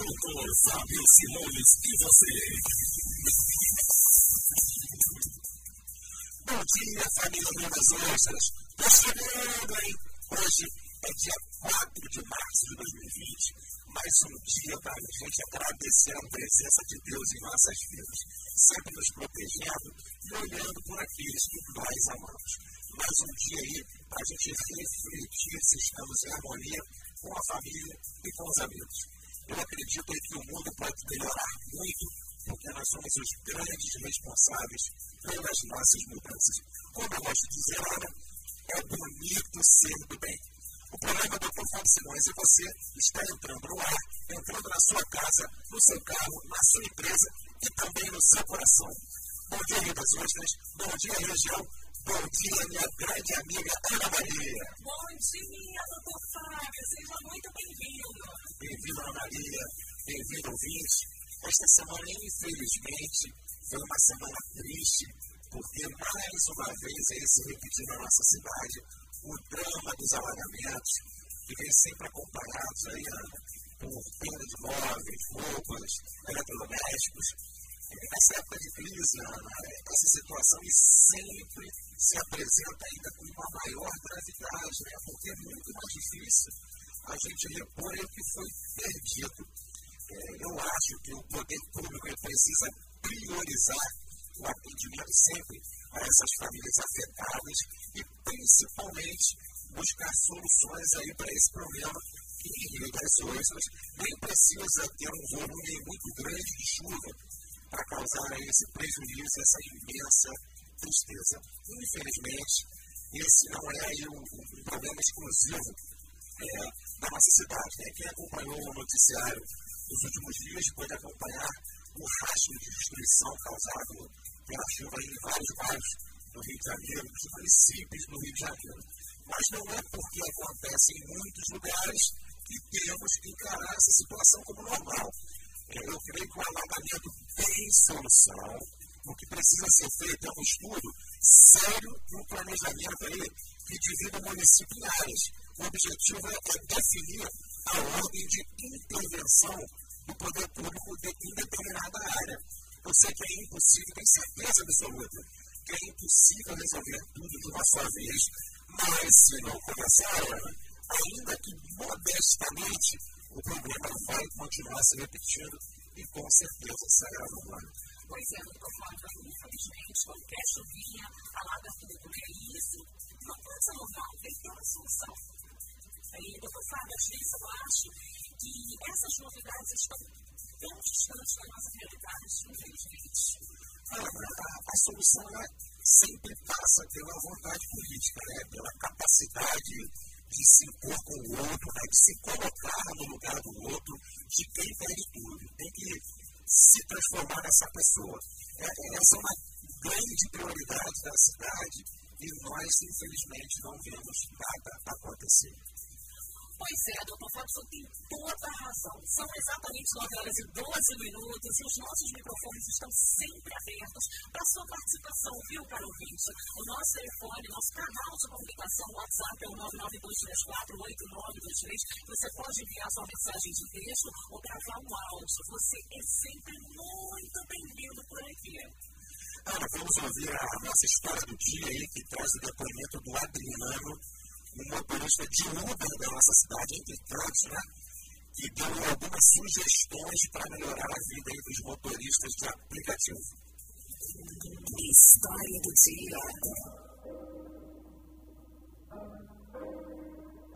Doutor Fábio Simões e você. Bom dia, família Minas Ostras. Tô chegando, hein? Hoje é dia 4 de março de 2020. Mais um dia para a gente agradecer a presença de Deus em nossas vidas. Sempre nos protegendo e olhando por aqueles que nós amamos. Mais um dia aí para a gente refletir se estamos em harmonia com a família e com os amigos. Eu acredito que o mundo pode melhorar muito, porque nós somos os grandes responsáveis pelas nossas mudanças. Como eu gosto de dizer, Ana, é bonito ser do bem. O programa do Fábio Simões e você está entrando no ar, entrando na sua casa, no seu carro, na sua empresa e também no seu coração. Bom dia, Rio das Ostras. Bom dia, região. Bom dia, minha grande amiga Ana Maria. Bom dia, doutor Fábio. Seja muito bem-vindo. Bem-vindo, Ana Maria. Bem-vindo, ouvinte. Esta semana, infelizmente, foi uma semana triste, porque mais uma vez aí se repetiu na nossa cidade o drama dos alagamentos, que vem sempre acompanhados aí, Ana, por perda de móveis, roupas, eletrodomésticos. Nessa época de crise, Ana, essa situação sempre se apresenta ainda com uma maior gravidade, né? porque é muito mais difícil a gente repor o que foi perdido. É, eu acho que o poder público precisa priorizar o atendimento sempre a essas famílias afetadas e, principalmente, buscar soluções aí para esse problema que em Rio das Ostras nem precisa ter um volume muito grande de chuva para causar esse prejuízo, essa imensa tristeza. Infelizmente, esse não é um, um problema exclusivo é, da nossa cidade. Né? Quem acompanhou o noticiário nos últimos dias pode acompanhar o rastro de destruição causado pela chuva em vários bairros do Rio de Janeiro, dos municípios do Rio de Janeiro. Mas não é porque acontece em muitos lugares que temos que encarar essa situação como normal. Eu creio que o alagamento tem solução, o que precisa ser feito é um estudo sério e um planejamento aí que divida município em áreas. O objetivo é, definir a ordem de intervenção do poder público em determinada área. Eu sei que é impossível, tenho certeza absoluta, que é impossível resolver tudo de uma só vez, mas se não começar, ainda que modestamente, o problema vai continuar se repetindo e com certeza se agravando. Pois é, doutor Flávio, infelizmente, qualquer chuvinha alaga tudo, né? E isso não pode ser normal, tem que ter uma solução. E, doutor Flávio, às vezes eu acho que essas novidades estão tão distantes da nossa realidade, infelizmente. Ah, a, a solução é sempre passa pela vontade política, né? pela capacidade de se impor com o outro, né? de se colocar no lugar do outro, de quem perde tudo. Tem que se transformar nessa pessoa. É, essa é uma grande prioridade da cidade e nós, infelizmente, não vemos nada acontecer. Pois é, doutor Fábio, tem toda a razão. São exatamente 9 horas e 12 minutos e os nossos microfones estão sempre abertos para sua participação, viu, caro ouvinte? O nosso telefone, nosso canal de comunicação, WhatsApp é o 992348923. Você pode enviar sua mensagem de texto ou gravar um áudio. Você é sempre muito bem-vindo por aqui. Ana, vamos ouvir a nossa história do dia aí, que traz o depoimento do Adriano um motorista de Uber da nossa cidade, entre tantos, né? Que deu algumas sugestões para melhorar a vida dos motoristas de aplicativo. História do dia.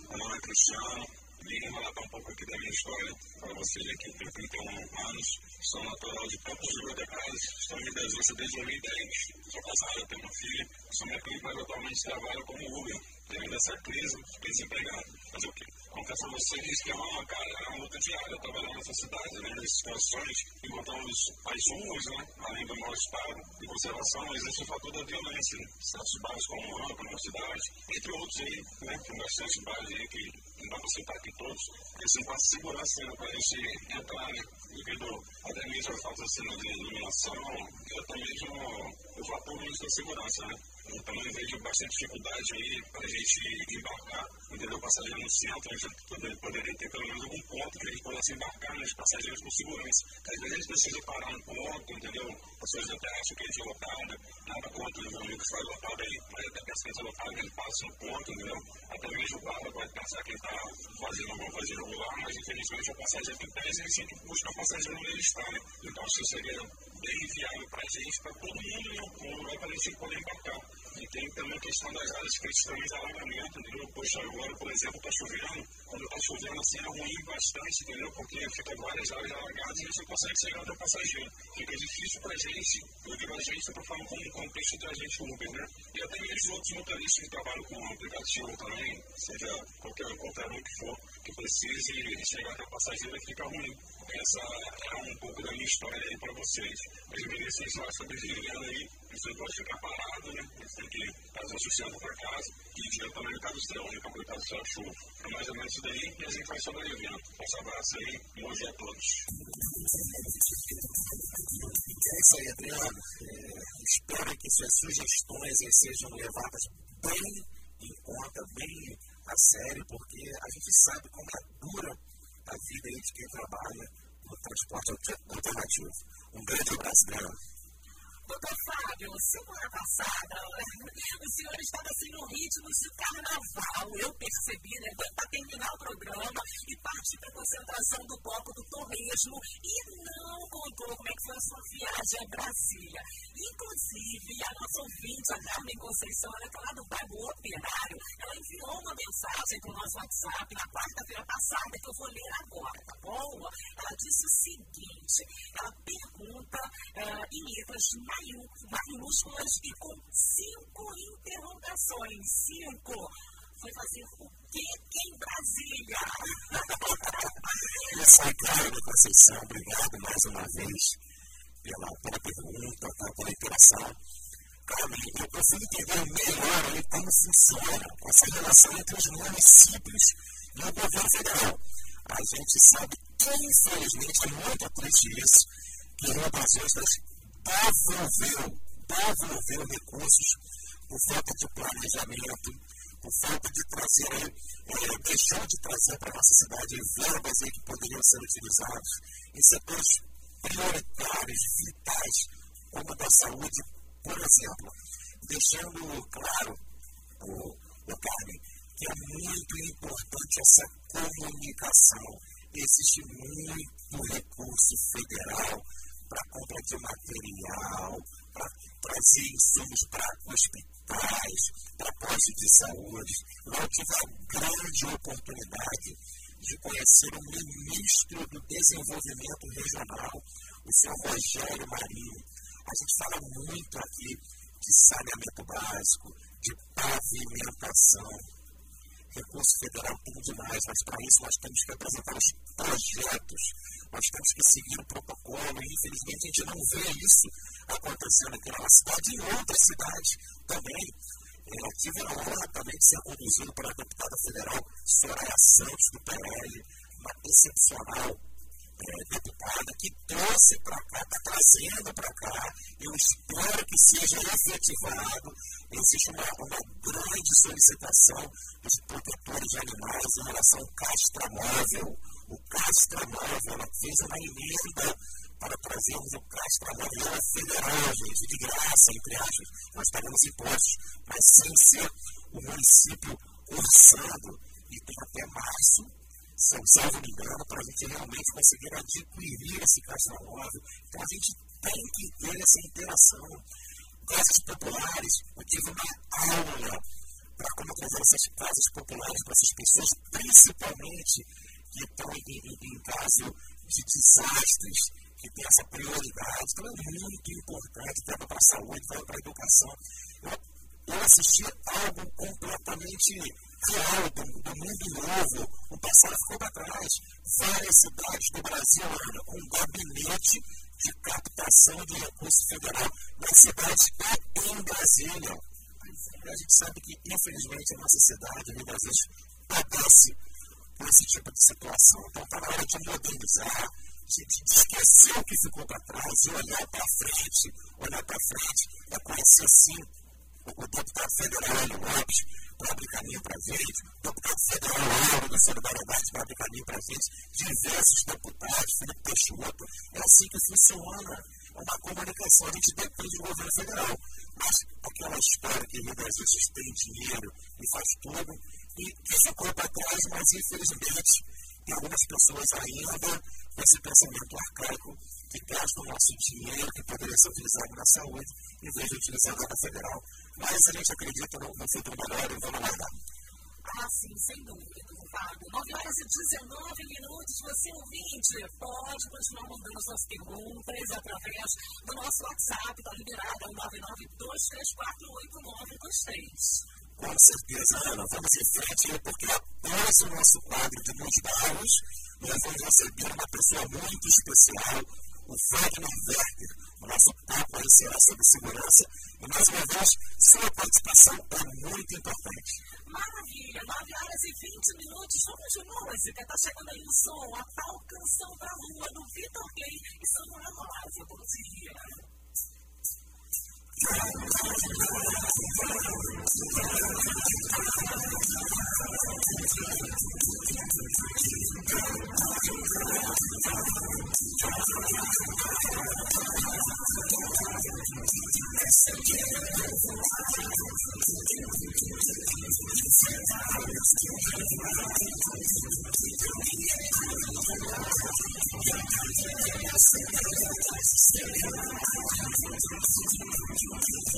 Meu nome é Cristiano, vim relatar um pouco aqui da minha história para vocês aqui. Tenho 31 anos, sou natural de Campos de Goitacazes, estou em Minas desde 2010. Sou casado, tenho uma filha, sou mecânico, mas atualmente trabalho como Uber devido a essa crise, fiquei desempregado. Fazer o quê? Confesso a vocês que é uma, cara, é uma luta diária trabalhar nessa cidade, né? Nessas situações, encontramos as ruas, né? Além do mau estado de conservação, existe o fator da violência, né? Certos bairros como Morango, como cidade, entre outros aí, né? Tem bastante bairros aí que não dá para citar aqui todos, eles não passam segurança né? para a gente entrar, né? Devido até mesmo a falta assim, de iluminação e até mesmo o fator da segurança, né? Eu também vejo bastante dificuldade aí para a gente embarcar, entendeu? Passageiro no centro, a gente poderia ter pelo menos algum ponto que a gente pudesse embarcar nos passageiros com segurança. Às vezes a gente precisa parar um ponto, entendeu? Pessoas até acham que a gente é lotada, nada contra os amigos que faz lotado aí, mas até pensa que a gente é lotado, ele passa um ponto, entendeu? Até mesmo o guarda pode pensar que ele está fazendo alguma coisa irregular, mas infelizmente o passageiro tem pés e ele sempre busca o passageiro onde ele está, né? Então isso seria bem viável para a gente, para todo mundo algum lugar para a gente poder embarcar. E tem também a questão das áreas que também de alagamento, entendeu? Poxa, agora, por exemplo, está chovendo. Quando está chovendo assim é ruim bastante, entendeu? Porque fica várias áreas alagadas e a gente não consegue chegar até o passageiro. Fica difícil para a gente, eu digo a gente, eu estou falando como contexto da gente Uber, né? E até mesmo outros motoristas que trabalham com aplicativo também, seja qualquer, qualquer um que for, que precise chegar até o passageiro, fica ruim. Essa é um pouco da minha história aí para vocês. Mas eu vocês lá sobrevivendo aí, você não pode ficar parado, né? Você tem que trazer o sustento para casa e dinheiro também no caso extremo, no caso da chuva. É mais ou menos isso daí e a gente vai sobrevivendo. Um abraço aí, bom dia a todos. É isso aí, Adriano. É, espero que suas sugestões sejam levadas bem em conta, bem a sério, porque a gente sabe como é dura a vida de quem trabalha no transporte alternativo. Um grande abraço, Adriano. Doutor Fábio, semana passada, o senhor estava assim no ritmo de carnaval. Eu percebi, né? Para terminar o programa e partir para a concentração do bloco do Torresmo e não contou como é que foi a sua viagem a Brasília. Inclusive, a nossa ouvinte, a Carmen Conceição, ela está lá do bairro Operário, ela enviou uma mensagem para o nosso WhatsApp na quarta-feira passada que eu vou ler agora, tá bom? Ela disse o seguinte, ela pergunta uh, em letras maiúsculas e com cinco interrogações. Cinco. Foi fazer o quê em Brasília? Isso aí, Carmen Conceição, obrigado mais uma vez pela, pela pergunta, pela interação. Carmen, eu consigo entender melhor como funciona essa relação entre os municípios e o governo federal. A gente sabe que, infelizmente, é muito triste isso, que Rio das Ostras devolveu, devolveu recursos por falta de planejamento, por falta de trazer, é, deixou de trazer para a nossa cidade verbas que poderiam ser utilizadas em setores prioritários, vitais, como a da saúde, por exemplo. Deixando claro, o, o Carmen, que é muito importante essa comunicação. Existe muito recurso federal para compra de material, para trazer insumos para hospitais, para postos de saúde. Lá eu tive a grande oportunidade de conhecer o ministro do Desenvolvimento Regional, o senhor Rogério Marinho. A gente fala muito aqui de saneamento básico, de pavimentação. Recurso federal tem demais, mas para isso nós temos que apresentar os projetos nós temos que seguir o protocolo e infelizmente a gente não vê isso acontecendo aqui na nossa cidade e em outras cidades também. É, tive a honra também de ser conduzido pela deputada federal Soraya Santos, do PL, uma excepcional é, deputada que trouxe para cá, está trazendo para cá. Eu espero que seja efetivado. Existe uma, uma grande solicitação dos protetores de animais em relação ao castramóvel o Castramóvel, ela fez uma emenda para trazermos o Castramóvel federal, gente, de graça, entre aspas. Nós pagamos impostos, mas sem ser o município orçado. E tem até março, eu não me para a gente realmente conseguir adquirir esse Castramóvel. Então a gente tem que ter essa interação. Casas populares, eu tive uma aula para como trazer essas casas populares para essas pessoas, principalmente que estão em, em, em caso de desastres, que tem essa prioridade. Então é muito importante, tanto para a saúde, tanto para a educação. Eu, eu assisti algo completamente real, do, do mundo novo. O passado ficou para trás. Várias cidades do Brasil, Ana, um gabinete de captação de recurso federal nas cidades e em Brasília. E a gente sabe que, infelizmente, a nossa cidade, muitas vezes, padece por esse tipo de situação. Então está na hora de modernizar, de, de esquecer o que ficou para trás e olhar para frente. Olhar para frente é conhecer sim o deputado federal Hélio Lopes para abrir caminho para gente, o deputado federal Lauro da Solidariedade para abrir caminho para gente, diversos deputados, Felipe Peixoto. É assim que funciona. Uma comunicação, a gente depende do governo federal. Mas aquela história que Rio das vezes tem dinheiro e faz tudo, e que ficou para trás, mas infelizmente tem algumas pessoas ainda com esse pensamento arcaico que gasta o nosso dinheiro que poderia ser utilizado na saúde em vez de utilizado na federal. Mas a gente acredita no, no futuro melhor e vamos aguardar. Ah, sim, sem dúvida, Fábio. 9 horas e 19 minutos. Você ouvinte, pode continuar mandando suas perguntas através do nosso WhatsApp, está liberado, é o 992348923. Com certeza, Ana, vamos em frente, porque após o nosso quadro de Luz Barros, nós vamos receber uma pessoa muito especial, o Wagner Werther. O nosso papo aí será sobre segurança. E mais uma vez, sua participação é muito importante. Maravilha, 9 horas e 20 minutos, vamos de música. Está chegando aí o som, a tal canção da rua do Vitor Clay e Samuel Rosa. Bom dia. I'm minutos,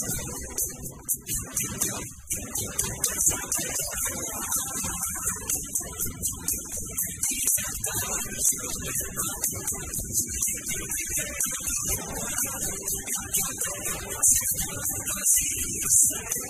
doutor Fábio, a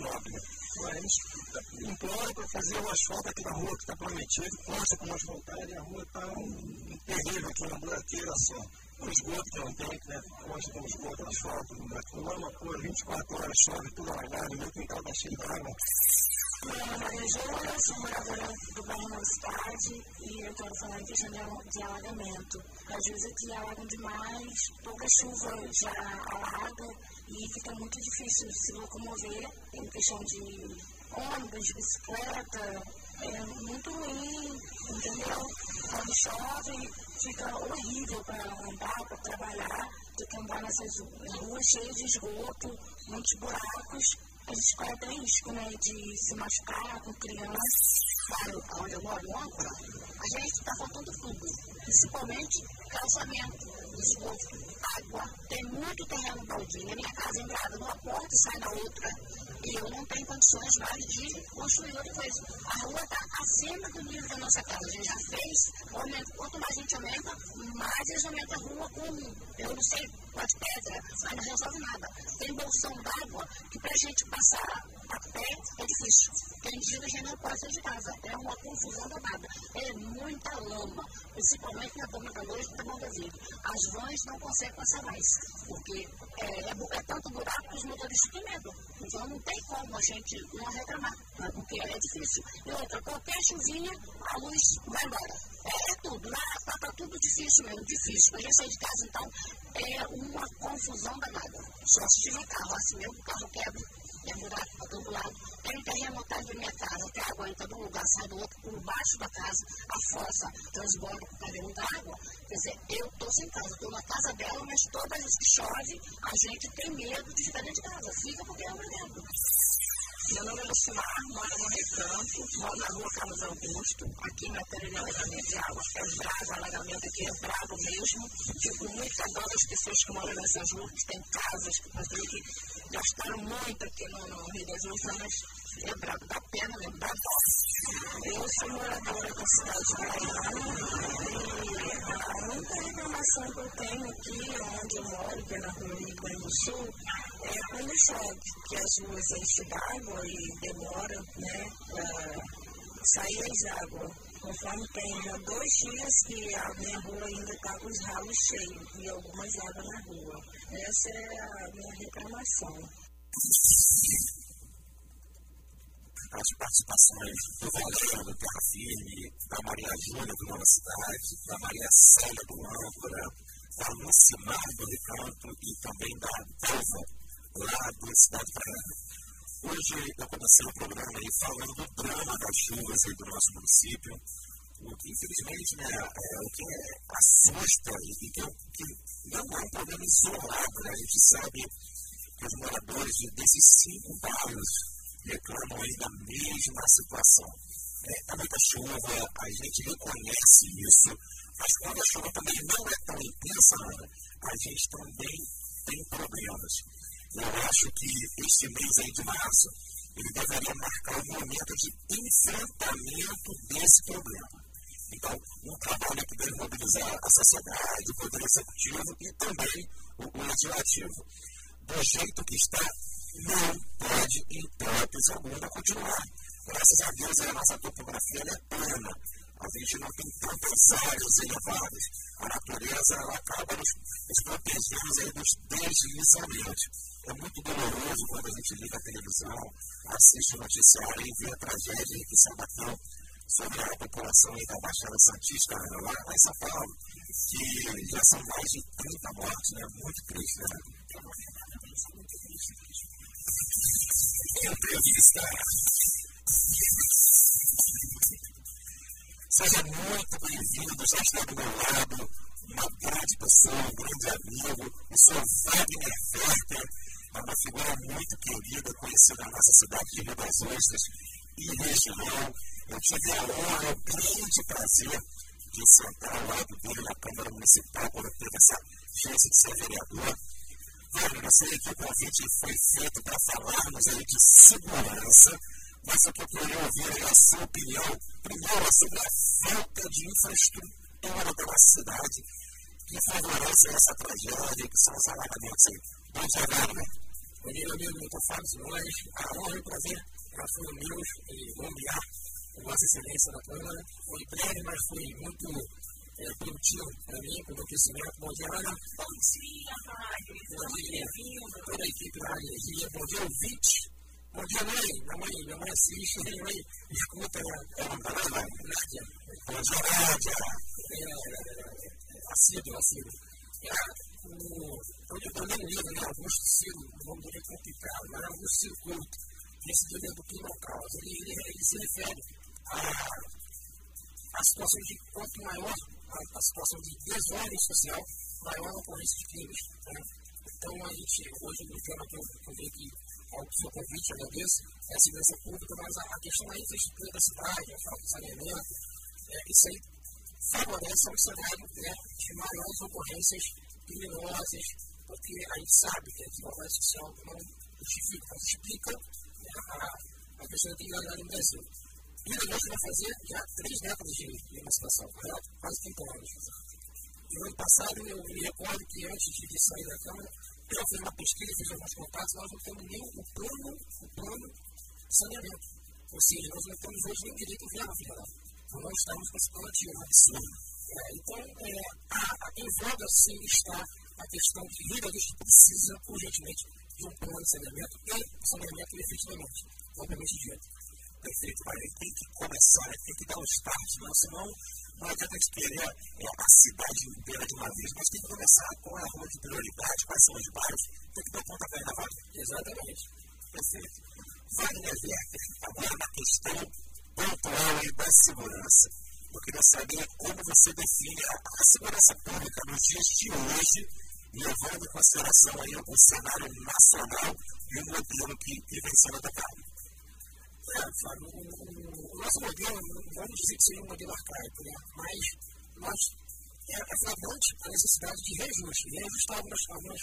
Nobre. Mas imploro para fazer o asfalto aqui na rua que está prometido, consta como asfaltar e a rua está um terrível aqui na buraqueira só o esgoto que não tem, né? Hoje tem esgoto, asfalto, lama pura, 24 horas chove, tudo alagado, meu quintal está cheio de água. Meu nome é Júlia, sou moradora do bairro Cidade e eu quero falar em questão de alagamento. Às vezes aqui alagam demais, pouca chuva já alaga e fica muito difícil se locomover em questão de ônibus, bicicleta, é muito ruim, entendeu? Quando chove, fica horrível para andar, para trabalhar, do que andar nessas ruas cheias de esgoto, muitos buracos. A gente corre até risco, né, de se machucar com crianças. Claro, onde eu moro, em Âncora, a gente está faltando tudo, principalmente calçamento, esgoto, água. Tem muito terreno baldio. A minha casa entrada numa porta e sai na outra e eu não tenho condições mais de construir outra coisa. A rua está acima do nível da nossa casa. A gente já fez, aumenta, quanto mais a gente aumenta, mais eles aumentam a rua com, eu não sei, de pedra, mas não resolve nada. Tem bolsão d'água que para a gente passar a pé é difícil. Tem dia que a gente não pode sair de casa. É uma confusão danada. É muita lama, principalmente na bomba da noite e na bomba vida. As vans não conseguem passar mais, porque é, é, é tanto buraco que os motoristas têm medo. Então não tem como a gente não reclamar, né? porque é difícil. E outra, qualquer chuvinha, a luz vai embora. É, é tudo, lá está tá tudo difícil mesmo, difícil. A gente sair de casa, então, é uma confusão danada. Só se tiver carro, assim mesmo, o carro quebra, é buraco para todo lado. Tem terreno atrás da minha casa, que a água entra de um lugar, sai do outro, por baixo da casa, a fossa transborda por causa da água. Quer dizer, eu estou sem casa, estou na casa dela, mas todas as vezes que chove, a gente tem medo de ficar dentro de casa. Fica porque é dentro. Meu nome é Lucimar, moro no Recanto, moro na rua Carlos Augusto. Aqui na matéria de alagamento de água é bravo, alagamento aqui é bravo mesmo. Fico muito a dó das pessoas que moram nessas ruas, que têm casas, que, que gastaram muito aqui no, no Rio das mas é bravo, dá pena mesmo, dá dó. Eu sou moradora da cidade de Mariana e a única reclamação que eu tenho aqui, onde eu moro, que é na rua Rio Grande do Sul, é quando chove, que as ruas enchem d'água e demora né, para sair as águas. Conforme tem já dois dias que a minha rua ainda está com os ralos cheios e algumas águas na rua. Essa é a minha reclamação. As participações do Valério, do Terra Firme, da Maria Júlia, do Nova Cidade, da Maria Célia, do Âncora, da Lucimar, do Recanto e também da Dalva, lá do Cidade Praiana. Hoje eu comecei o programa aí falando do drama das chuvas aí do nosso município, o que infelizmente né, é, o que é, assusta e que, que, não é um problema isolado, né? a gente sabe que os moradores desses cinco bairros reclamam aí da mesma situação. É, é muita chuva, a gente reconhece isso, mas quando a chuva também não é tão intensa, a gente também tem problemas. Eu acho que este mês aí de março, ele deveria marcar um momento de enfrentamento desse problema. Então, um trabalho que deve mobilizar a sociedade, o poder executivo e também o, o legislativo. Do jeito que está, não pode, em hipótese alguma, continuar. Graças a Deus, a nossa topografia é plana. A gente não tem tantas áreas elevadas. A natureza ela acaba nos, nos protegendo dos deslizamentos. É muito doloroso quando a gente liga a televisão, assiste o noticiário e vê a tragédia que se abateu sobre a população da Baixada Santista, lá, em São Paulo, que já são mais de 30 mortes, né? Muito triste, né? Entrevista. Seja muito bem-vindo, já está do meu lado, uma grande pessoa, um grande amigo, o senhor Wagner Werther é uma figura muito querida, conhecida na nossa cidade de Rio das Ostras e região. Eu tive a honra, o grande prazer de sentar ao lado dele na Câmara Municipal quando teve essa chance de ser vereador. Sei que o convite foi feito para falarmos aí de segurança, Mas eu queria ouvir a sua opinião, primeiro, sobre a falta de infraestrutura da nossa cidade que favorece essa tragédia, que são os alagamentos aí. Bom dia, Wagner. Bom dia, meu amigo, muito fácil Simões. A honra e o prazer foi meus e bombear com Vossa Excelência da Câmara. Foi breve, mas foi muito é, produtivo para mim, com o meu crescimento. Bom dia, Ana. Dia, Wagner. Bom dia, toda a. Bom dia, ouvinte. Bom dia, mãe. Minha mãe, minha mãe assiste, minha mãe escuta. É uma palavra, Nádia. Bom dia, Nádia. Assíduo, assíduo. Eu li um livro, né, Augusto Ciro, o nome dele é complicado, mas Augusto Ciro Couto, nesse livro é do Clima Causa. Ele, ele, ele se refere a, a situação de quanto maior a, a situação de desordem social, maior ocorrência de crimes. Né? Então, a gente, hoje, no tema que eu, que eu aqui, ao seu convite, agradeço, é a segurança pública, mas a, a questão da infraestrutura da cidade, a falta de saneamento, é, isso aí favorece um cenário né, de maiores ocorrências criminosas, porque a gente sabe que a desigualdade social não justifica, não explica né, a, a questão da criminalidade no Brasil. E o negócio vai fazer já três décadas de, uma situação, quase 30 anos. No ano passado, eu me recordo que antes de, de sair da Câmara, eu fiz uma pesquisa, fiz alguns contatos, nós não temos nem o plano, o plano de saneamento. Ou seja, nós não temos hoje nem direito via federal. Então, nós estamos com esse plano ativo, absurdo. É, então, é, a, a, em voga, sim, está a questão de que a gente precisa urgentemente de um plano de saneamento e saneamento efetivamente, propriamente dito. Perfeito, mas tem que começar, tem que dar um start, não, senão não adianta gente querer é, a cidade inteira de uma vez, mas tem que começar com a rua de prioridade, quais são os bairros, tem que dar conta da vaga. Exatamente. Perfeito. Wagner Werther, agora na questão pontual da segurança. Eu queria saber como você define a segurança pública nos dias de hoje, levando em consideração aí o cenário nacional e o modelo que, que vem sendo atacado. É, Fábio, nosso modelo, vamos dizer que seria um modelo arcaico, né? mas nós, é, é flagrante a necessidade de reajuste, reajustar algumas, algumas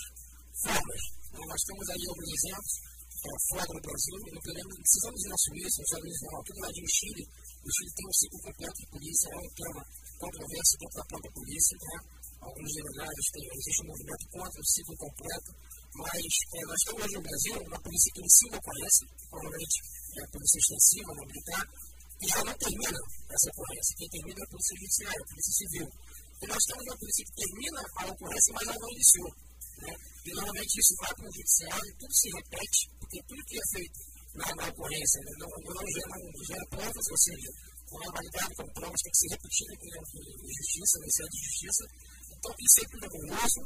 formas. Né? Nós temos aí alguns exemplos é, fora do Brasil, não queremos, precisamos ir na Suíça, nos Estados Unidos, tudo lá de Chile, o Chile tem um ciclo completo de polícia, é um tema controverso dentro da própria polícia, né? alguns delegados têm, existe um movimento contra o ciclo completo, mas é, nós temos hoje no Brasil uma polícia que em não conhece, provavelmente é a polícia extensiva, não militar, e já não termina essa ocorrência. Quem termina é a polícia judiciária, a polícia civil. E nós temos uma polícia que termina a ocorrência, mas ela não iniciou. Né? E normalmente isso vai para o judiciário tudo se repete, porque tudo que é feito na, na ocorrência né? não, não, gera, não gera provas, ou seja, não é validado como provas, tem que ser repetido em justiça, no Ministério de Justiça. Então, isso é perigoso,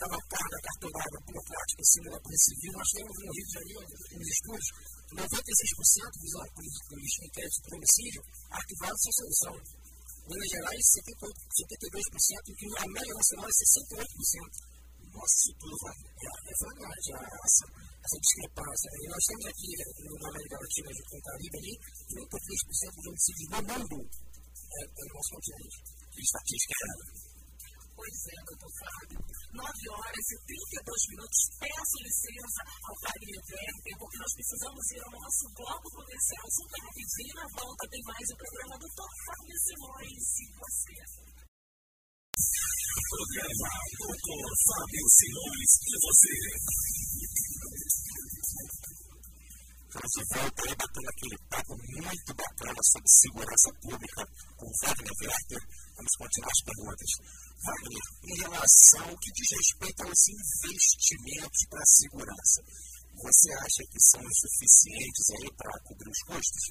é uma carga cartonada burocrática em cima da Polícia Civil. Nós temos no Rio Janeiro, nos estudos, 96% dos dos inquéritos por homicídio arquivados sem solução. Minas Gerais, 72%, que a média nacional é 68% nossa estrutura é flagrante essa, essa discrepância. E nós temos aqui na América Latina, junto com o ali, 33% de homicídios no mundo é, é no nosso continente. Que estatística é Pois é, doutor Fábio. 9 horas e 32 minutos. Peço licença ao Wagner Werther, porque nós precisamos ir ao nosso bloco comercial super rapidinho. Na volta tem mais o programa do Dr. Fábio Simões e você. Programa Doutor Fábio Simões e você. De volta aí batendo aquele papo muito bacana sobre segurança pública com Wagner Werther. Vamos continuar as perguntas. Wagner, em relação ao que diz respeito aos investimentos para a segurança, você acha que são insuficientes aí para cobrir os custos?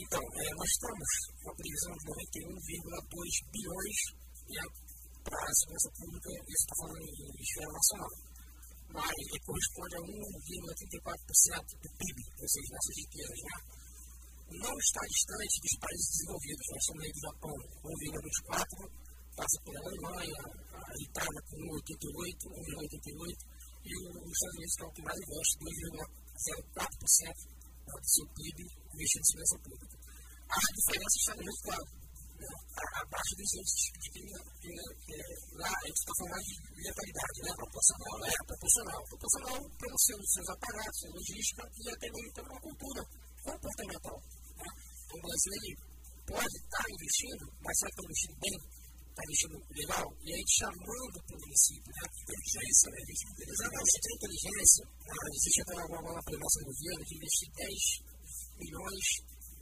Então, é, nós estamos com a previsão de 91,2 bilhões para a segurança pública, isso está falando em esfera nacional. Mas ele corresponde a 1,34% do PIB, ou seja, nossas riquezas. Não está distante dos países desenvolvidos. Nós estamos aí do Japão, 1,24%, passa pela Alemanha, a Itália com 1,88%, 1,88%, e os Estados Unidos, que é o que mais investe, 2,04% do seu PIB investido em segurança pública. A diferença está no resultado abaixo dos índices de criminalidade. Lá a gente está falando de letalidade, né? Proporcional, é proporcional. Proporcional pelos seus, seus aparatos, sua logística e até mesmo pela cultura comportamental. Né? Então, o Brasil ele pode estar tá investindo, mas será que está investindo bem? Está investindo legal? E aí chamando para o município, né? Inteligência, né? Exatamente, tem inteligência. Né? Existe até uma, uma promessa do governo de investir 10 milhões,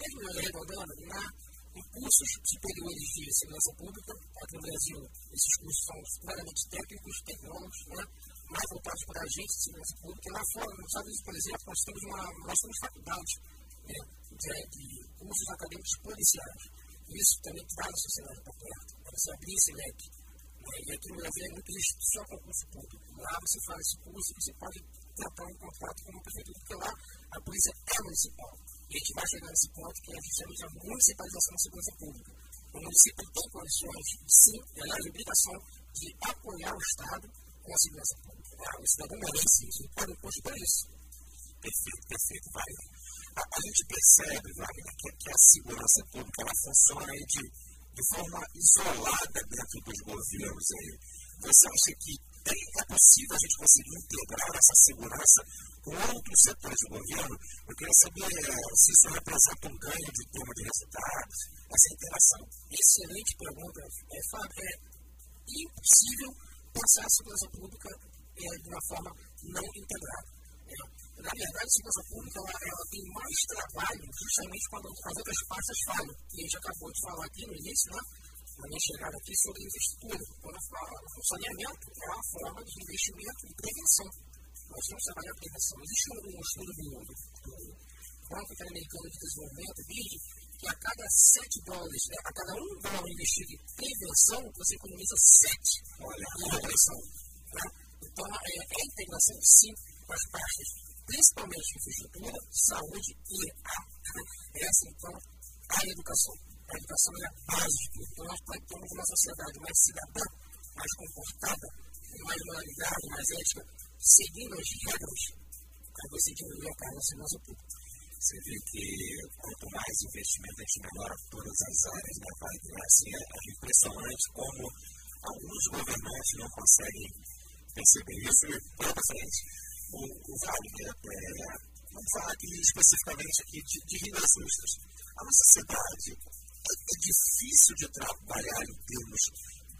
10 milhões arredondando, na em cursos superiores de segurança pública. Aqui no Brasil, esses cursos são claramente técnicos, tecnólogos, né? mais voltados para agentes de segurança pública. Lá fora, nos Estados Unidos, por exemplo, nós temos, uma, nós temos faculdades né? de, de cursos acadêmicos policiais. Isso também dá na sociedade para perto, para você abrir esse leque. Né? E aqui no Brasil é muito restrito só concurso público. Lá você faz esse curso e você pode tratar um contrato com uma prefeitura, porque lá a polícia é municipal. E a gente vai chegar nesse ponto que é justamente a municipalização da segurança pública. O município tem condições, sim, é a obrigação de apoiar o Estado com a segurança pública. Ah, o cidadão merece isso, ele paga imposto para isso. Perfeito, perfeito, vai. A, a, gente percebe, Wagner, que, que, a segurança pública ela funciona de, de forma isolada dentro dos governos. Aí. Você acha que é possível a gente conseguir integrar essa segurança com outros setores do governo? Eu queria saber eh, se isso representa um ganho de turma de resultados, essa interação. Excelente pergunta. É, é impossível pensar a segurança pública é, de uma forma não integrada. É, na verdade, a segurança pública ela, ela, tem mais trabalho justamente quando as outras partes falham. E a gente acabou de falar aqui no início, né? Na minha chegada aqui sobre investitura. Quando eu falo, o saneamento é uma forma de investimento e prevenção. Nós que trabalhar prevenção. Existe um, um estudo do, do, Banco Interamericano de Desenvolvimento, BID, que a cada 7 dólares, né, a cada 1 dólar investido em prevenção, você economiza 7 Olha, em repressão. Né? Então, é, é a integração, sim, com as partes, principalmente infraestrutura, saúde e a, essa, então, a educação a educação é a base de tudo. Então, nós temos uma sociedade mais cidadã, mais comportada, com mais moralidade, mais ética, seguindo as regras, aí você diminui a carga segurança pública. Você vê que quanto mais investimento a gente melhora todas as áreas, né? Assim, é, é impressionante como alguns governantes não conseguem perceber isso e para frente. O, o Wagner, é, vamos falar aqui especificamente aqui de, de Ostras. A nossa cidade é difícil de trabalhar em termos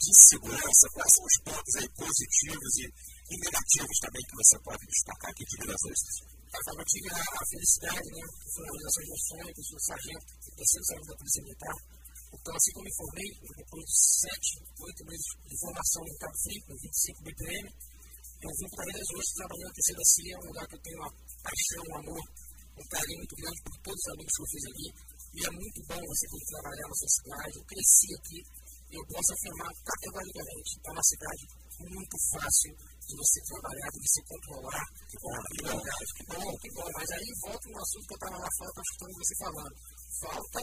de segurança. Quais são os pontos aí positivos e, e negativos também que você pode destacar aqui de Minas Ostras? Eu tive a, a felicidade, né, foi a realização de um sonho, que eu sou sargento, terceiro sargento da Polícia Militar. Então, assim como me formei, depois de sete, oito meses de formação em Cabo Frio, com 25 BPM, eu vim para Minas Ostras trabalhando na terceira CIA, um lugar que eu tenho uma paixão, um amor, um carinho muito grande por todos os amigos que eu fiz ali e é muito bom você poder trabalhar na sua cidade. Eu cresci aqui, eu posso afirmar categoricamente, é uma cidade muito fácil de você trabalhar, de você controlar. Que bom, que bom, que bom, que bom. Mas aí volta um assunto que eu estava lá fora, estava escutando você falando. Falta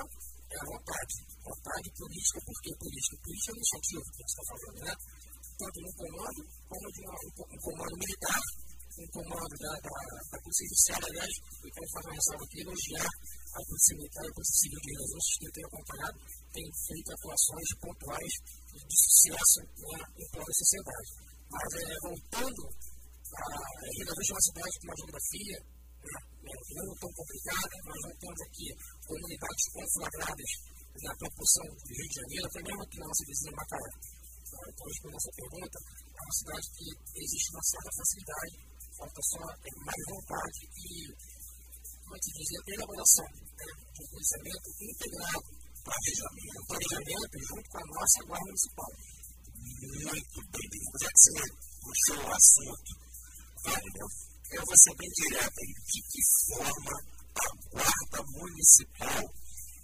é a vontade. Vontade política, por que política? Política é iniciativa, que você está falando, né? Tanto no comando, como de uma, um, um comando militar, um comando da, da, da Polícia Judiciária, aliás, eu quero fazer uma ressalva aqui, elogiar a Polícia Militar e a Polícia Civil de Minas Gerais, que eu tenho acompanhado, tem feito atuações pontuais de sucesso né, em prol da sociedade. Mas, é, voltando, a Rio das é uma cidade com uma geografia né, né, não tão complicada, nós não temos aqui comunidades conflagradas na proporção do Rio de Janeiro, até mesmo aqui na nossa vizinha Macaé. Então, respondendo essa pergunta, é uma cidade que existe uma certa facilidade, falta só é, mais vontade e como é que dizer, elaboração né, de um conhecimento integrado, planejamento, planejamento junto com a nossa guarda municipal. Muito bem, já que você puxou o assunto, Wagner, eu vou ser bem direto aí. De que forma a guarda municipal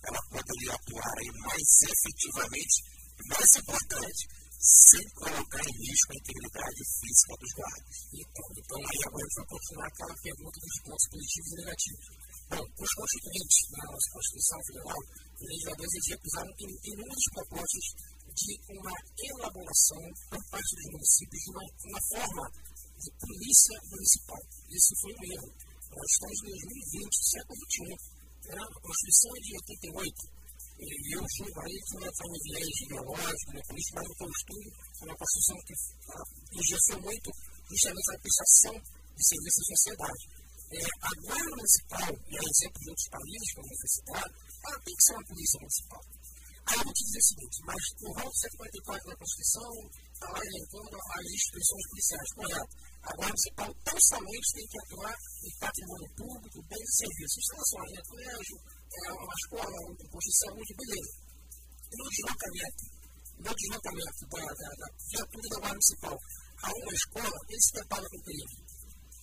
ela poderia atuar aí mais efetivamente mais importante, sem colocar em risco a integridade física dos guardas. Então, então aí agora a gente vai continuar aquela pergunta dos pontos positivos e negativos. Bom, os constituintes na nossa Constituição Federal, os legisladores eles recusaram inúmeras propostas de uma elaboração por parte dos municípios de uma, uma forma de polícia municipal. Isso foi um erro. Nós estamos em 2020, século XXI. Né? A Constituição é de 88 e eu julgo aí que não foi um viés ideológico, né, político, mas pelo estudo, foi uma Constituição que engessou muito justamente a prestação de serviço à sociedade. É, a guarda municipal, e a exemplo de outros países, como eu citar, ela tem que ser uma polícia municipal. Aí eu vou te dizer o seguinte, mas no rol 144 da Constituição está lá elencando as instituições policiais, correto? A Guarda Municipal tão somente tem que atuar em patrimônio público, bens e serviços, instalações, né? colégio, é, uma escola, um posto de saúde, no deslocamento, no deslocamento da, da, da viatura da Guarda Municipal a uma escola, ele se depara com o perigo.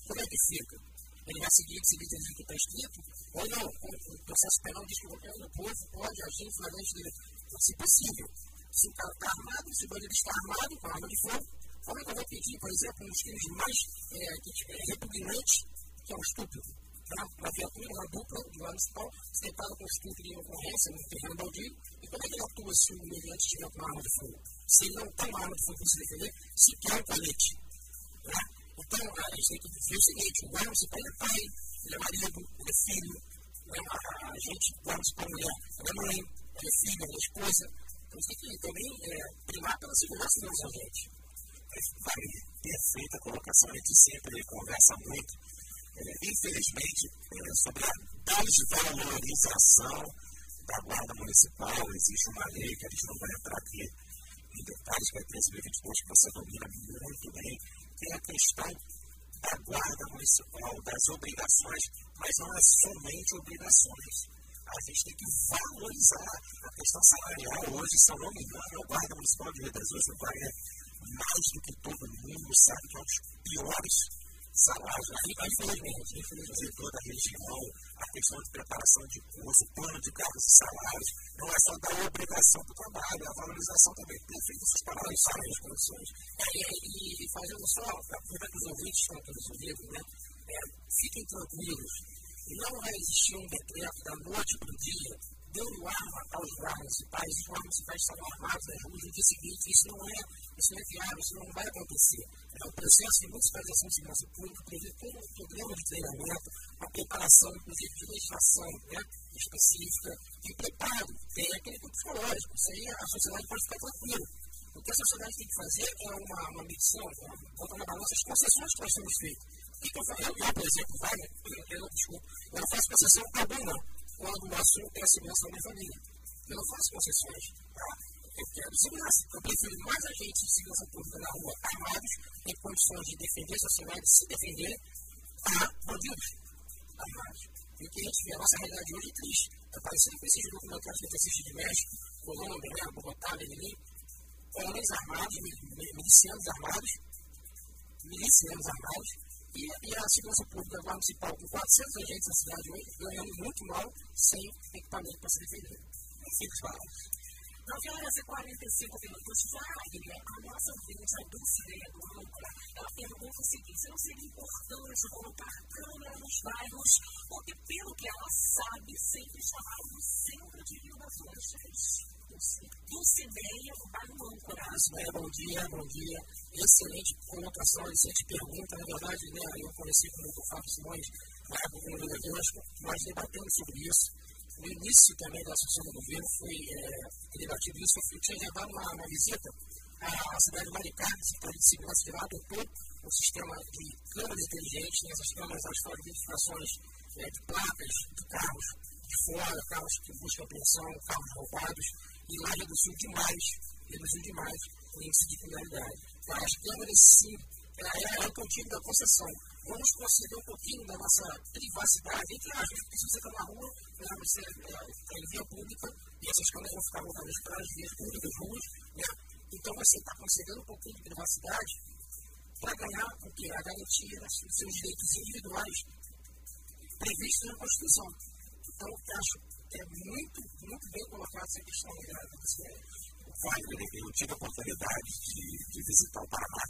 Como é que fica? Ele vai seguir esse líder que está escrito? Ou não? O processo penal diz que qualquer um povo pode agir em flagrante dele. Se possível. Se o cara está armado, se o bandido está armado com arma de fogo, como é que eu vou pedir, por exemplo, um dos crimes mais é, é, repugnantes, que é o estúpido? Tá? Uma viatura, uma dupla de lá municipal, se depara com o estúpido em ocorrência no terreno baldio, e como é que ele atua se o mediante estiver com uma arma de fogo? Se ele não tem uma arma de fogo para se defender, se quer um colete. Tá? Então, a gente tem que ver o seguinte: o guarda municipal é pai, ele é marido, ele é filho, né? a, gente, o guarda municipal é mulher, ele é mãe, ele é filho, ele é esposa. Então, tem que também é, primar pela segurança do nosso agente. Vai, perfeita colocação, a gente sempre conversa muito. É, infelizmente, é, sobre a desvalorização da Guarda Municipal, existe uma lei que a gente não vai entrar aqui em detalhes, que é 13.022, que você domina muito bem, tem a questão da Guarda Municipal, das obrigações, mas não é somente obrigações a gente tem que valorizar a questão salarial. Hoje, se eu não me engano, o Guarda Municipal de Rio das Ostras ganha mais do que todo mundo, sabe que é um dos piores salários, infelizmente, de toda a região, a questão de preparação de curso, plano de cargos e salários, não é só da obrigação do trabalho, a valorização também. Perfeito essas palavras, sabem as condições. É, e, e, fazendo só, para que os ouvintes estão todos ouvindo, né? É, fiquem tranquilos, não vai existir um decreto da noite para o dia dando arma aos guardas municipais, os guardas municipais estavam armados nas ruas no dia seguinte. Isso não é, isso não é viável, isso não vai acontecer. É o processo de municipalização de segurança pública prevê todo um programa de treinamento, a preparação, inclusive, de legislação né, específica, de preparo técnico e psicológico. Isso aí a sociedade pode ficar tranquila. O que a sociedade tem que fazer é uma, uma medição, botar na balança as concessões que nós temos feito. O que eu faço? Eu, por exemplo, vai, eu não, desculpa, eu não faço concessão alguma quando o assunto é a segurança da minha família. Eu não faço concessões. Eu quero segurança. Eu prefiro mais agentes de segurança pública na rua armados, em condições de defender a sociedade, se defender, a bandidos armados. E o que a gente vê, a nossa realidade hoje é triste. Está parecendo com esses documentários que a gente assiste de México, Colômbia, né, Bogotá, Medellín, homens armados, milicianos armados, milicianos armados, e, e a segurança pública municipal, com 400 agentes na cidade hoje, ganhando muito mal, sem equipamento para se defender. As palavras. 9 horas e 45 minutos. Wagner, a nossa ouvinte, a Dulcineia do Âncora, ela pergunta o seguinte: se não seria importante colocar câmera nos bairros, porque, pelo que ela sabe, sempre chamaram no centro de Rio das. Dulcineia, do bairro Âncora. Bom dia, bom dia. Excelente colocação, excelente pergunta. Na verdade, né, eu conheci com o Fábio Simões, na época do nós debatemos sobre isso. No início também da Associação do Governo foi é, debatido isso. Eu tinha levado uma, uma visita à cidade de Maricá, Secretaria de Segurança de lá, adotou o sistema de câmeras inteligentes, né, essas câmeras fazem identificações é, de placas de carros de fora, carros que buscam apreensão, carros roubados, e lá reduziu demais, reduziu demais o índice de criminalidade. Então, as câmeras, sim, é, é, é o contigo da concessão. Vamos conceder um pouquinho da nossa privacidade, entre aspas, porque se você está na rua, né, você está é, em via pública, e essas câmeras vão ficar voltadas para as vias públicas, ruas, né? Então você está concedendo um pouquinho de privacidade para ganhar o quê? A garantia dos seus direitos individuais previstos na Constituição. Então, eu acho é muito, muito bem colocado essa questão da Wagner, eu tive a oportunidade de, de visitar o Paraná.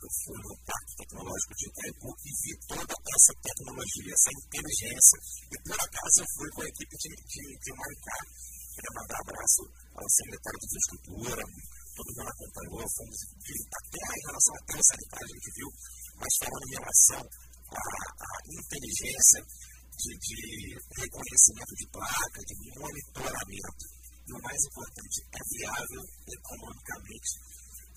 Eu fui no Parque Tecnológico de Itaipu e vi toda essa tecnologia, essa inteligência. E por acaso eu fui com a equipe de, de, de Maricá. Queria mandar abraço ao secretário de Infraestrutura, todo mundo acompanhou, fomos até em relação à sanitária a gente viu, mas falando em relação à, à inteligência de, de reconhecimento de placa, de monitoramento. E o mais importante, é viável economicamente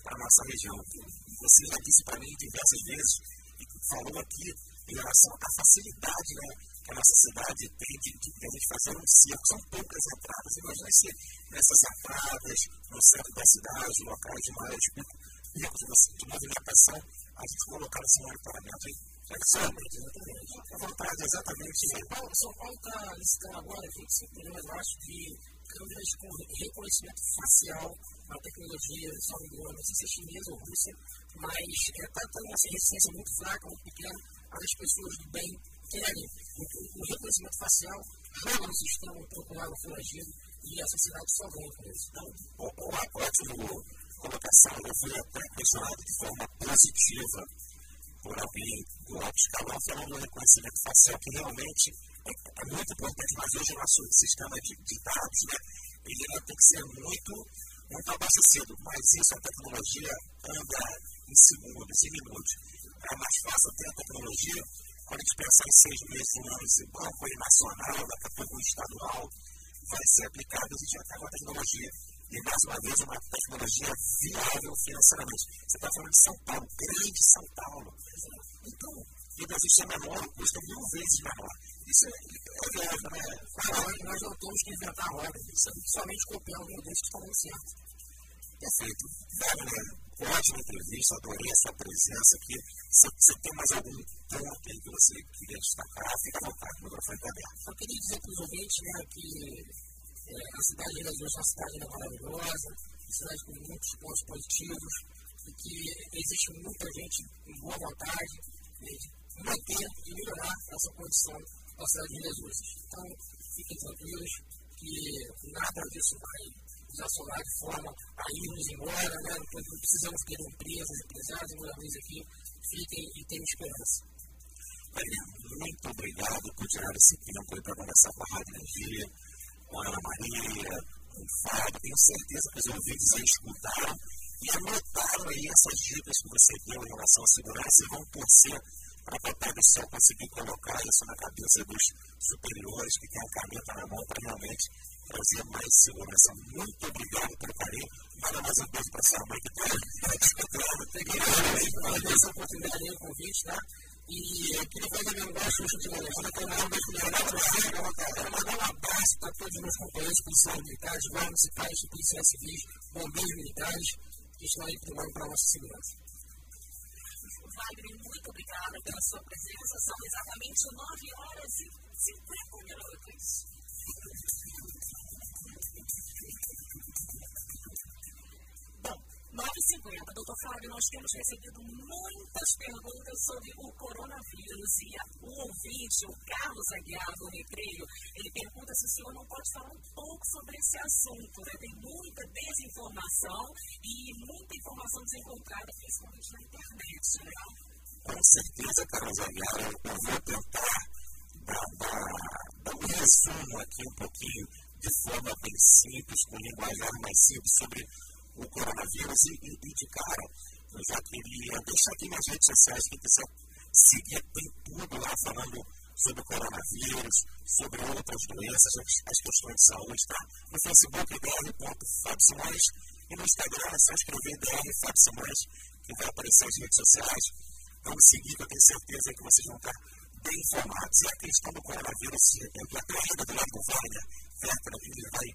para a nossa região. Você já disse para mim diversas vezes, e falou aqui, em relação à facilidade né, que a nossa cidade tem de, de, de a gente fazer um circo. São poucas entradas. Imagina se nessas entradas, no centro da cidade, locais de maior pico, de movimentação, a gente colocar esse monitoramento aí. Exatamente, exatamente. A vontade, exatamente. São Paulo, São Paulo está listando agora 25 milhões, eu acho, de câmeras com reconhecimento facial a tecnologia, só me engano, não sei se é chinesa ou russa, mas está é, tá, tá nessa resistência muito fraca, muito pequena, as pessoas do bem querem o, o reconhecimento facial, joga no sistema no foragido e a sociedade só ganha com isso. Então, o, o, ótimo colocação, eu fui até questionado de forma positiva por alguém do alto escalão falando do reconhecimento facial, que realmente é, é muito importante, mas hoje o nosso sistema de, de dados, né, ele tem que ser muito muito abastecido, mas isso a tecnologia anda em segundos, em minutos. É mais fácil ter a tecnologia quando a gente pensar em seis meses, um ano, esse banco aí nacional, daqui a pouco estadual, vai ser aplicado, a gente já está com a tecnologia. E mais uma vez, uma tecnologia viável financeiramente. Você está falando de São Paulo, grande São Paulo. Então, e o Brasil é menor, custa mil vezes menor. Isso é, é viável, né? Claro, nós não temos que inventar a roda, somente copiar o modelo que está dando certo. Perfeito. Wagner, ótima entrevista, adorei a sua presença aqui. Se você tem mais algum ponto aí que você queria destacar, fica à vontade, o microfone está aberto. Eu queria dizer para os ouvintes né, que é, a cidade de Gerais é uma cidade maravilhosa, uma cidade com muitos pontos positivos, e que existe muita gente com boa vontade né, de manter e melhorar essa condição da cidade de Jesus. Então, fiquem tranquilos que nada disso vai nos assolar de forma a irmos embora, né? não precisamos ter empresas, e moradores aqui, fiquem e tenham esperança. muito obrigado por tirar esse tempo para conversar com a Rádio Energia, com a Ana Maria, com Fábio. Tenho certeza que os ouvintes aí escutaram e anotaram aí essas dicas que você deu em relação à segurança e vão torcer para Papai do Céu conseguir colocar isso na cabeça dos superiores que têm a caneta na mão para realmente trazer mais segurança. Muito obrigado pelo carinho. Manda mais um beijo para a sua mãe que está escutando. Peguei essa oportunidade aí, o convite, tá? E eu queria fazer meu negócio hoje de. Eu quero mandar um beijo para você. Quero mandar um abraço para todos os meus companheiros policiais militares, guardas municipais, policiais civis, bombeiros militares que estão aí cuidando para a nossa segurança. Wagner, muito obrigada pela sua presença. São exatamente 9 horas e 50 minutos. 9h50. Doutor Fábio, nós temos recebido muitas perguntas sobre o coronavírus e o ouvinte, o Carlos Aguiar do Recreio, ele pergunta se o senhor não pode falar um pouco sobre esse assunto. Né? Tem muita desinformação e muita informação desencontrada, principalmente na internet. Né? Com certeza, Carlos Aguiar, eu vou tentar dar, dar, dar um resumo aqui um pouquinho de forma bem simples, com linguajar mais simples sobre o coronavírus e, de cara, eu já queria deixar aqui nas redes sociais, quem quiser seguir, tem tudo lá falando sobre o coronavírus, sobre outras doenças, as, as questões de saúde, tá? No Facebook, dr.fábio Simões, e no Instagram é só escrever dr. Que vai aparecer nas redes sociais. Vamos seguir, que eu tenho certeza que vocês vão estar bem informados. E a questão do coronavírus, eu até ainda do lado do Wagner, que ele vai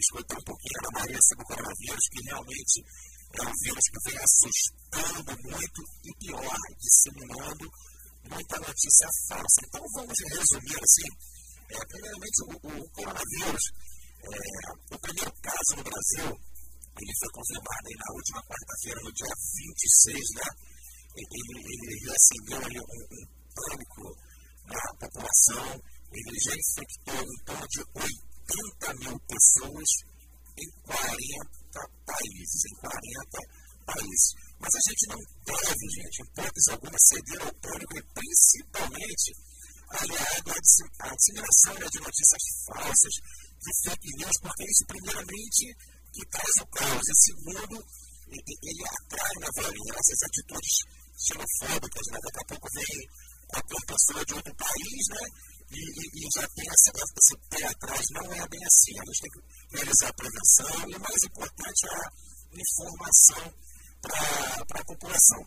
escutar um pouquinho da Maria sobre o coronavírus, que realmente é um vírus que vem assustando muito e pior, disseminando muita notícia falsa. Então vamos resumir assim. É, primeiramente, o, o coronavírus, é, o primeiro caso no Brasil, ele foi confirmado aí na última quarta-feira, no dia 26, né? Ele, ele reacendeu ali um, um pânico na população, ele já infectou em torno de 8 30 mil pessoas em 40 países. Em 40 países. Mas a gente não deve, gente, em hipótese alguma, ceder ao pânico e principalmente aliado à disseminação né, de notícias falsas, de fake news, porque isso, primeiramente, que traz o caos, e segundo, ele atrai, na verdade, essas atitudes xenofóbicas, né? daqui a pouco vem a pessoa de outro país, né? E, e, e já tem esse, esse pé atrás. Não é bem assim. A gente tem que realizar a prevenção e mais importante a informação para a população.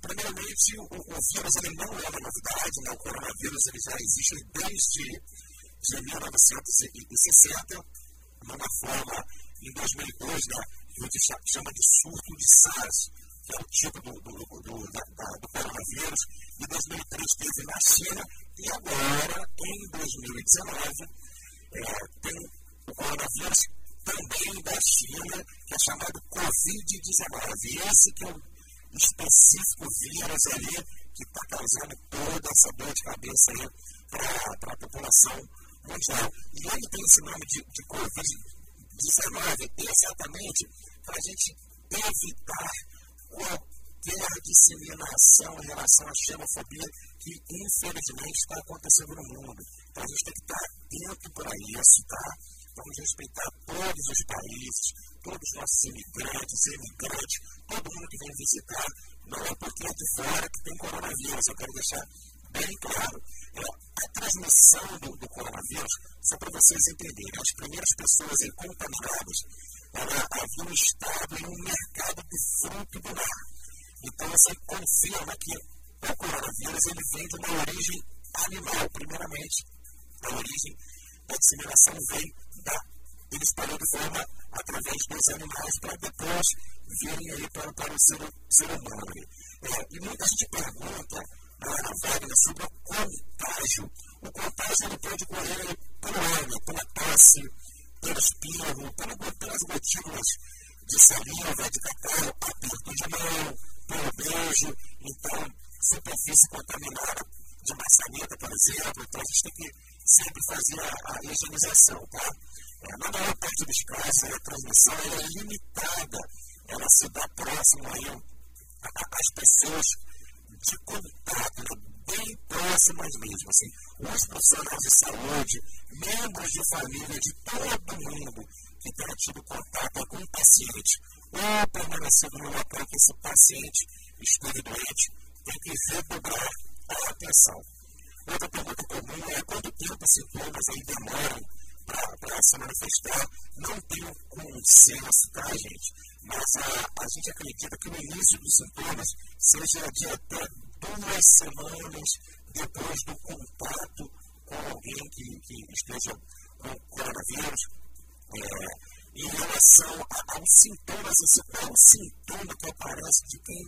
primeiramente, o, o vírus ele não é uma novidade, né? o coronavírus ele já existe desde de 1960, numa forma, em 2002, né, que a gente chama de surto de SARS, que é o tipo do, do, do, da, da, do coronavírus, em 2003 teve na China, e agora, em 2019, é, tem o coronavírus também da China, que é chamado Covid-19. Esse que é o específico vírus ali que está causando toda essa dor de cabeça aí para a população mundial. E ele tem esse nome de, de Covid-19 exatamente para a gente evitar qualquer disseminação em relação à xenofobia que infelizmente está acontecendo no mundo. Então a gente tem que estar atento para isso, tá? Vamos respeitar todos os países, todos os nossos imigrantes, imigrantes, todo mundo que vem visitar, não é porque é de fora que tem coronavírus, eu quero deixar bem claro. É, a transmissão do, do coronavírus, só para vocês entenderem, as primeiras pessoas contaminadas, ela haviam estado em um mercado de fruto do mar. Então, você confirma que o coronavírus ele vem de uma origem animal, primeiramente. A origem da disseminação vem da. Ele espalhou de forma através dos animais para depois virem aí para, para o ser, ser humano. É, e muita gente pergunta Ana Wagner sobre o contágio. O contágio ele pode ocorrer pelo ar, pela tosse, pelo espirro, pelas gotículas de saliva, de catarro, aperto de mão, pelo beijo. Então, superfície contaminada de maçaneta, por exemplo. Então, a gente tem que sempre fazer a, a higienização, tá? É, na maior parte dos casos, a transmissão é limitada, ela se dá próximo aí às pessoas de contato, né, bem próximas mesmo. Assim, os profissionais de saúde, membros de família de todo mundo que tenha tido contato com o paciente ou permanecido no local que esse paciente esteve doente, tem que redobrar a atenção. Outra pergunta comum é quanto tempo os sintomas aí demoram para se manifestar. Não tenho consenso, tá, gente? Mas a, a gente acredita que o início dos sintomas seja de até duas semanas depois do contato com alguém que, que esteja com coronavírus. É, em relação a, aos sintomas, qual é o sintoma que aparece de quem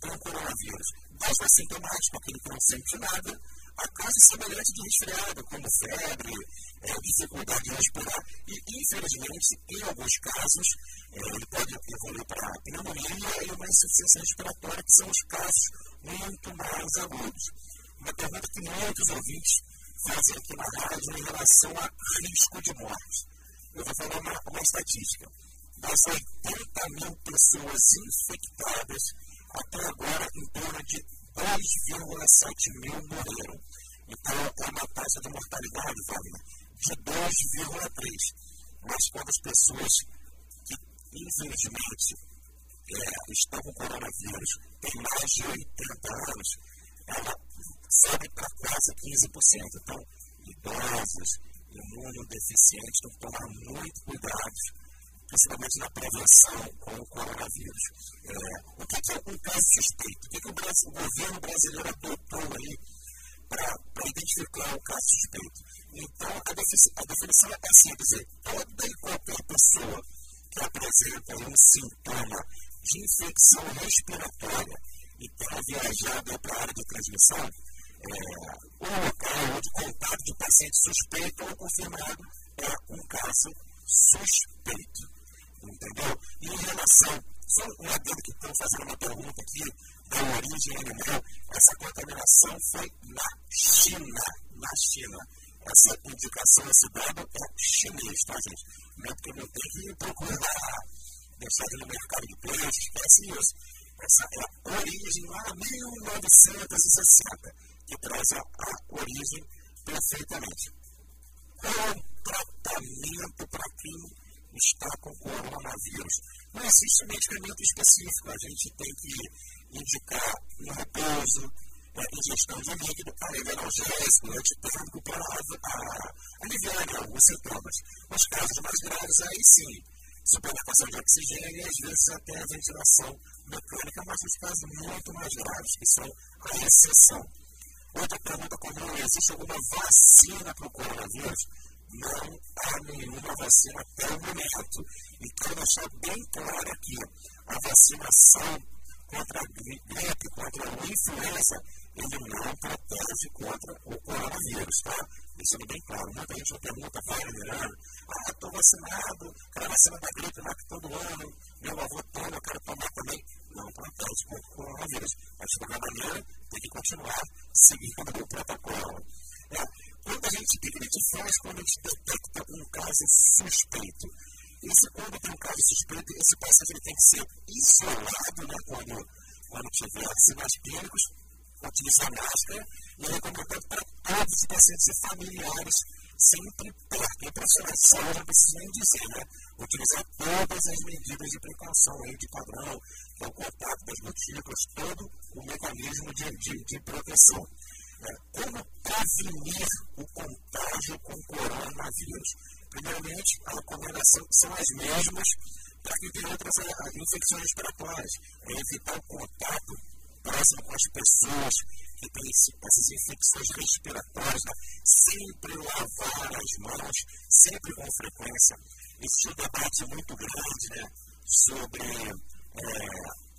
tem coronavírus? Desde assintomático, aquele que não sente nada, a casos semelhantes de resfriado, como febre, é, dificuldade de respirar, e infelizmente, em alguns casos, é, ele pode evoluir para pneumonia e uma insuficiência respiratória, que são os casos muito mais agudos. Uma pergunta que muitos ouvintes fazem aqui na rádio em relação a risco de morte. Eu vou falar uma, uma estatística. Das 80 mil pessoas infectadas, até agora, em torno de 2,7 mil morreram. Então, é uma taxa de mortalidade, Wagner, de 2,3. Mas quando as pessoas que, infelizmente, é, estão com coronavírus têm mais de 80 anos, ela sobe para quase 15%. Então, idosos, imunodeficientes, têm que tomar muito cuidado principalmente na prevenção com o coronavírus. É, o que é um caso suspeito? O que, o, Brasil, o governo brasileiro adotou aí para identificar o caso suspeito? Então, a, a definição é simples: é toda e qualquer pessoa que apresenta um sintoma de infecção respiratória e tenha viajado para a área de transmissão, é, o local de contato de paciente suspeito ou confirmado é um caso suspeito. Entendeu? E em relação, só um adendo que estão fazendo uma pergunta aqui da origem animal, essa contaminação foi na China. Na China. Essa indicação, esse dado é chinês, tá, gente? Não é porque não tem que procurar deixar ele no mercado de peixe, esquece isso. Essa é a origem lá 1960, que traz a, a origem perfeitamente. Qual é o tratamento para quem está com coronavírus. Não existe medicamento específico, a gente tem que indicar um repouso, é, ingestão de líquido, alívio analgésico, antitérmico para aliviar os sintomas. Nos casos mais graves, aí sim, suplementação de oxigênio e às vezes até a ventilação mecânica, mas nos casos muito mais graves, que são a exceção. Outra pergunta comum: existe alguma vacina para o coronavírus? Não há nenhuma vacina até o momento. E quero deixar bem claro aqui: a vacinação contra a gripe, contra a influenza, ele não protege contra o coronavírus, tá? Deixando bem claro. Muita gente me pergunta, Miranda, ah, estou vacinado, quero a vacina da gripe lá que todo ano, meu avô toma, eu quero tomar também. Não protege contra o coronavírus. Mas, de qualquer maneira, tem que continuar seguindo o protocolo. É, quando a gente, o que a gente faz quando a gente detecta um caso suspeito? Esse, quando tem um caso suspeito, esse paciente ele tem que ser isolado, né, quando, quando tiver sinais clínicos, utilizar máscara e é recomendado para todos os pacientes e familiares sempre perto. E profissionais de saúde não precisa nem dizer, né? Utilizar todas as medidas de precaução aí, de padrão, que é o contato das gotículas, todo o mecanismo de, de, de proteção. É, como prevenir o contágio com coronavírus? Primeiramente, a recomendação são as mesmas para quem tem outras infecções respiratórias. É evitar o contato próximo com as pessoas que têm essas infecções respiratórias, né? sempre lavar as mãos, sempre com frequência. Existe um debate muito grande né, sobre é,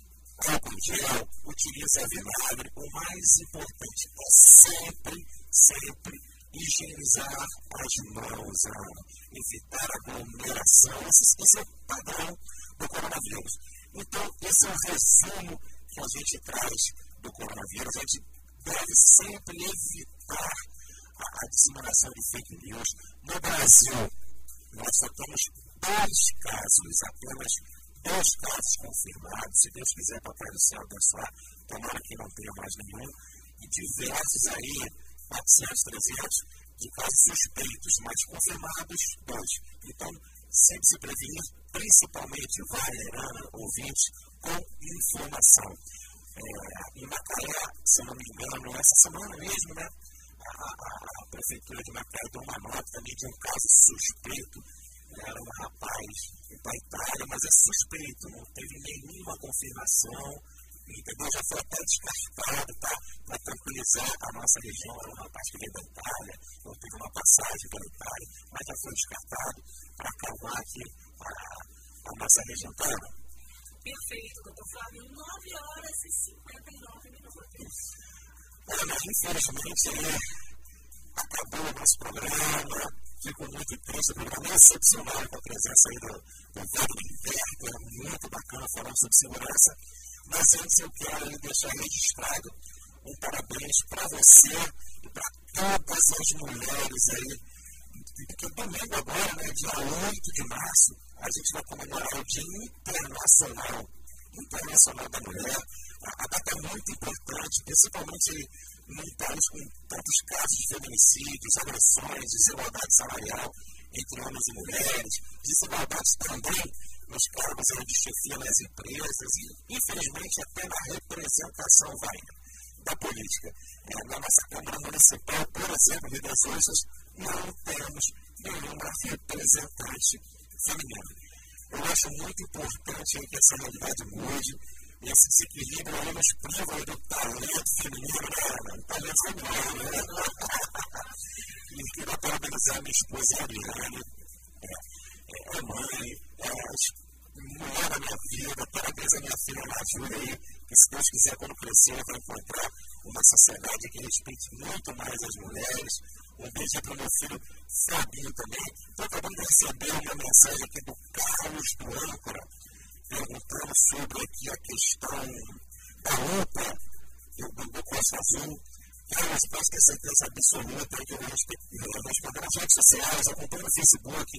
álcool gel, utiliza vinagre. O mais importante é sempre, sempre higienizar as mãos, evitar aglomeração. Esse, esse é o padrão do coronavírus. Então, esse é o resumo que a gente traz do coronavírus. A gente deve sempre evitar a, a disseminação de fake news. No Brasil, nós só temos dois casos, apenas dois casos confirmados. Se Deus quiser, Papai do Céu abençoar, tomara que não tenha mais nenhum. E diversos aí 400, 300 de casos suspeitos, mas confirmados, dois. Então, sempre se prevenir, principalmente Valerana, ouvintes, com informação. É, em Macaé, se não me engano, essa semana mesmo, né, a, a, a Prefeitura de Macaé deu uma nota também de um caso suspeito. Era um rapaz da Itália, mas é suspeito, não teve nenhuma confirmação entendeu? Já foi até descartado, tá? Para tranquilizar a nossa região, era um rapaz que veio da Itália, não teve uma passagem pela Itália, mas já foi descartado para acalmar aqui a, a nossa região. Tá? Perfeito, doutor Flávio. 9 horas e 59 minutos. Olha, infelizmente, acabou o nosso programa. Fico muito triste, programa excepcional com a presença aí do, do Inverno, é muito bacana falando sobre segurança. Mas antes eu quero deixar registrado um parabéns para você e para todas as mulheres aí. Porque domingo agora, né, dia 8 de março, a gente vai comemorar o Dia Internacional, Internacional da Mulher. A, data é muito importante, principalmente num país com tantos casos de feminicídios, agressões, desigualdade salarial entre homens e mulheres, desigualdades também nos cargos de chefia nas empresas e, infelizmente, até na representação vai, da política. É, na nossa Câmara Municipal, por exemplo, Rio das não temos nenhuma representante feminina. Eu acho muito importante que essa realidade mude, esse desequilíbrio aí nos priva do talento feminino, né? Talento feminino, né? e queria parabenizar minha esposa, Ariane, é, é mãe, é mulher da minha vida, parabéns a minha filha na ajuda aí, que se Deus quiser, quando crescer, vai encontrar uma sociedade que respeite muito mais as mulheres. Para o meu filho Fabinho também. Estou acabando de receber uma mensagem aqui do Carlos do Âncora, perguntando sobre aqui a questão da roupa do, do Costa Azul. Carlos, posso ter certeza absoluta que eu vou responder nas redes sociais, acompanho no Facebook,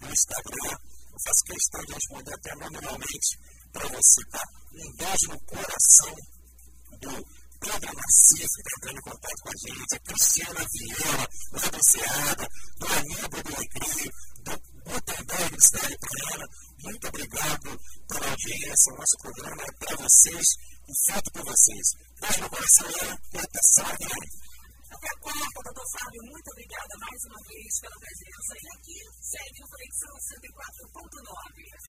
no Instagram, eu faço questão de responder até nominalmente para você, tá? Um beijo no coração do Pedro Narciso, que está entrando em contato com a gente, a Cristiana Vieira, lá do Ceará, do Aníbal do Recreio, do Gutenberg Cidade Praiana. Muito obrigado pela audiência. O nosso programa é para vocês e feito por vocês. Beijo no coração e até sábado. Até quarta, doutor Fábio. Muito obrigada mais uma vez pela presença. E aqui segue o Conexão 104.9.